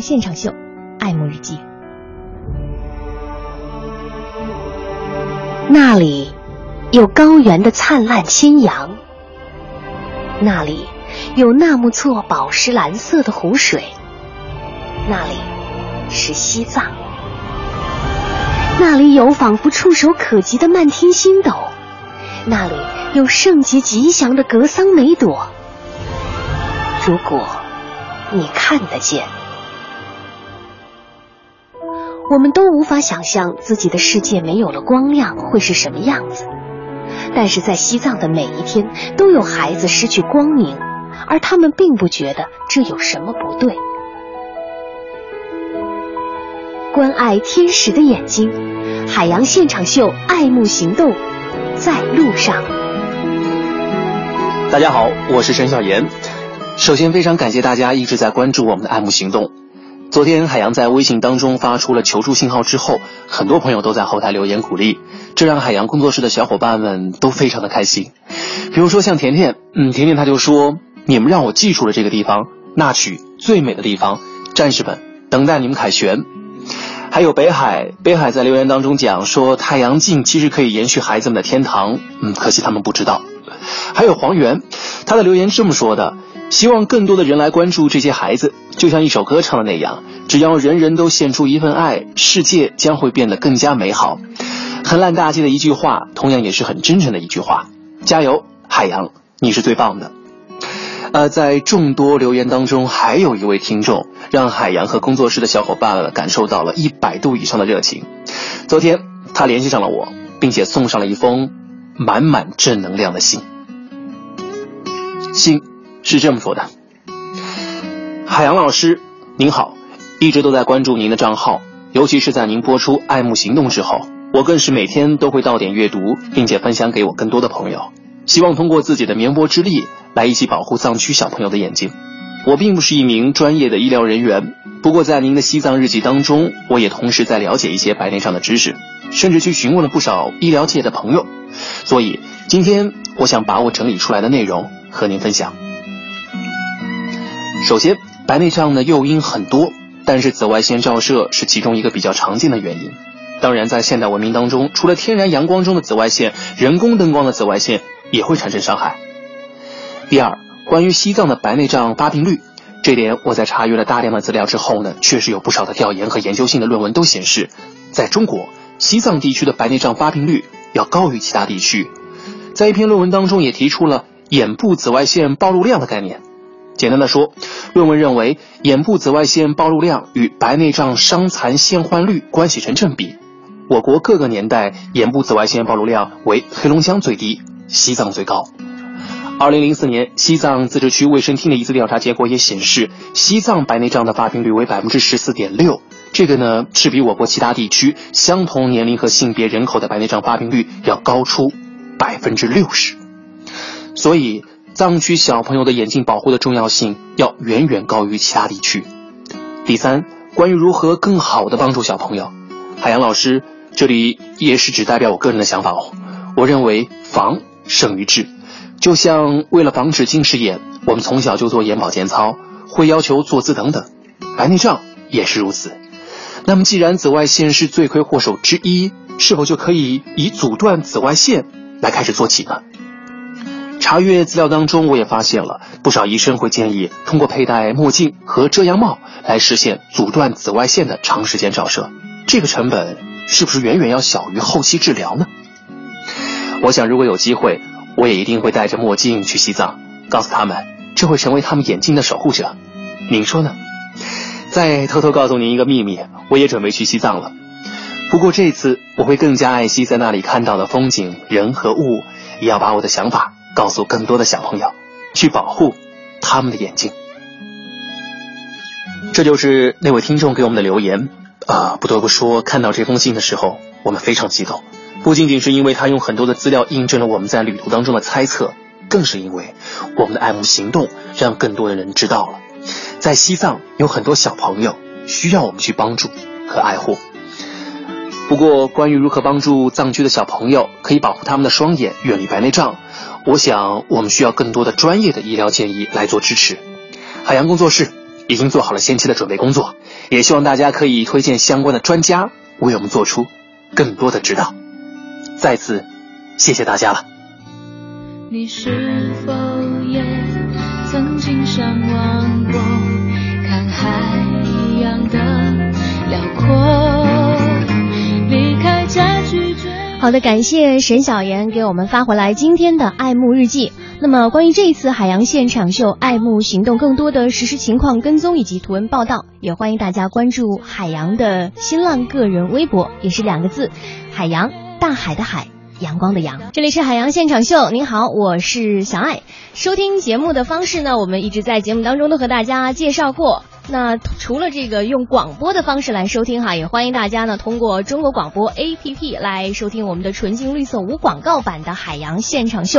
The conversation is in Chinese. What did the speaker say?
现场秀，爱慕日记。那里有高原的灿烂新阳，那里有纳木错宝石蓝色的湖水，那里是西藏，那里有仿佛触手可及的漫天星斗，那里有圣洁吉祥的格桑梅朵。如果你看得见。我们都无法想象自己的世界没有了光亮会是什么样子，但是在西藏的每一天都有孩子失去光明，而他们并不觉得这有什么不对。关爱天使的眼睛，海洋现场秀，爱慕行动，在路上。大家好，我是陈小岩。首先，非常感谢大家一直在关注我们的爱慕行动。昨天海洋在微信当中发出了求助信号之后，很多朋友都在后台留言鼓励，这让海洋工作室的小伙伴们都非常的开心。比如说像甜甜，嗯，甜甜他就说：“你们让我记住了这个地方，那曲最美的地方，战士们等待你们凯旋。”还有北海，北海在留言当中讲说：“太阳镜其实可以延续孩子们的天堂。”嗯，可惜他们不知道。还有黄源，他的留言这么说的。希望更多的人来关注这些孩子，就像一首歌唱的那样，只要人人都献出一份爱，世界将会变得更加美好。很烂大街的一句话，同样也是很真诚的一句话。加油，海洋，你是最棒的。呃，在众多留言当中，还有一位听众，让海洋和工作室的小伙伴感受到了一百度以上的热情。昨天他联系上了我，并且送上了一封满满正能量的信。信。是这么说的，海洋老师您好，一直都在关注您的账号，尤其是在您播出《爱慕行动》之后，我更是每天都会到点阅读，并且分享给我更多的朋友，希望通过自己的绵薄之力来一起保护藏区小朋友的眼睛。我并不是一名专业的医疗人员，不过在您的西藏日记当中，我也同时在了解一些白内障的知识，甚至去询问了不少医疗界的朋友，所以今天我想把我整理出来的内容和您分享。首先，白内障的诱因很多，但是紫外线照射是其中一个比较常见的原因。当然，在现代文明当中，除了天然阳光中的紫外线，人工灯光的紫外线也会产生伤害。第二，关于西藏的白内障发病率，这点我在查阅了大量的资料之后呢，确实有不少的调研和研究性的论文都显示，在中国西藏地区的白内障发病率要高于其他地区。在一篇论文当中也提出了眼部紫外线暴露量的概念。简单的说，论文认为眼部紫外线暴露量与白内障伤残现患率关系成正比。我国各个年代眼部紫外线暴露量为黑龙江最低，西藏最高。二零零四年西藏自治区卫生厅的一次调查结果也显示，西藏白内障的发病率为百分之十四点六，这个呢是比我国其他地区相同年龄和性别人口的白内障发病率要高出百分之六十。所以。藏区小朋友的眼睛保护的重要性要远远高于其他地区。第三，关于如何更好的帮助小朋友，海洋老师这里也是只代表我个人的想法哦。我认为防胜于治，就像为了防止近视眼，我们从小就做眼保健操，会要求坐姿等等，白内障也是如此。那么既然紫外线是罪魁祸首之一，是否就可以以阻断紫外线来开始做起呢？查阅资料当中，我也发现了不少医生会建议通过佩戴墨镜和遮阳帽来实现阻断紫外线的长时间照射。这个成本是不是远远要小于后期治疗呢？我想，如果有机会，我也一定会戴着墨镜去西藏，告诉他们，这会成为他们眼睛的守护者。您说呢？再偷偷告诉您一个秘密，我也准备去西藏了。不过这次我会更加爱惜在那里看到的风景、人和物，也要把我的想法。告诉更多的小朋友，去保护他们的眼睛。这就是那位听众给我们的留言。啊，不得不说，看到这封信的时候，我们非常激动。不仅仅是因为他用很多的资料印证了我们在旅途当中的猜测，更是因为我们的爱慕行动让更多的人知道了，在西藏有很多小朋友需要我们去帮助和爱护。不过，关于如何帮助藏区的小朋友可以保护他们的双眼，远离白内障。我想，我们需要更多的专业的医疗建议来做支持。海洋工作室已经做好了先期的准备工作，也希望大家可以推荐相关的专家为我们做出更多的指导。再次谢谢大家了。你是否也曾经向往过看海洋的辽阔？好的，感谢沈小妍给我们发回来今天的爱慕日记。那么，关于这一次海洋现场秀爱慕行动更多的实时情况跟踪以及图文报道，也欢迎大家关注海洋的新浪个人微博，也是两个字：海洋，大海的海。阳光的阳，这里是海洋现场秀。您好，我是小爱。收听节目的方式呢，我们一直在节目当中都和大家介绍过。那除了这个用广播的方式来收听哈，也欢迎大家呢通过中国广播 APP 来收听我们的纯净绿色无广告版的海洋现场秀。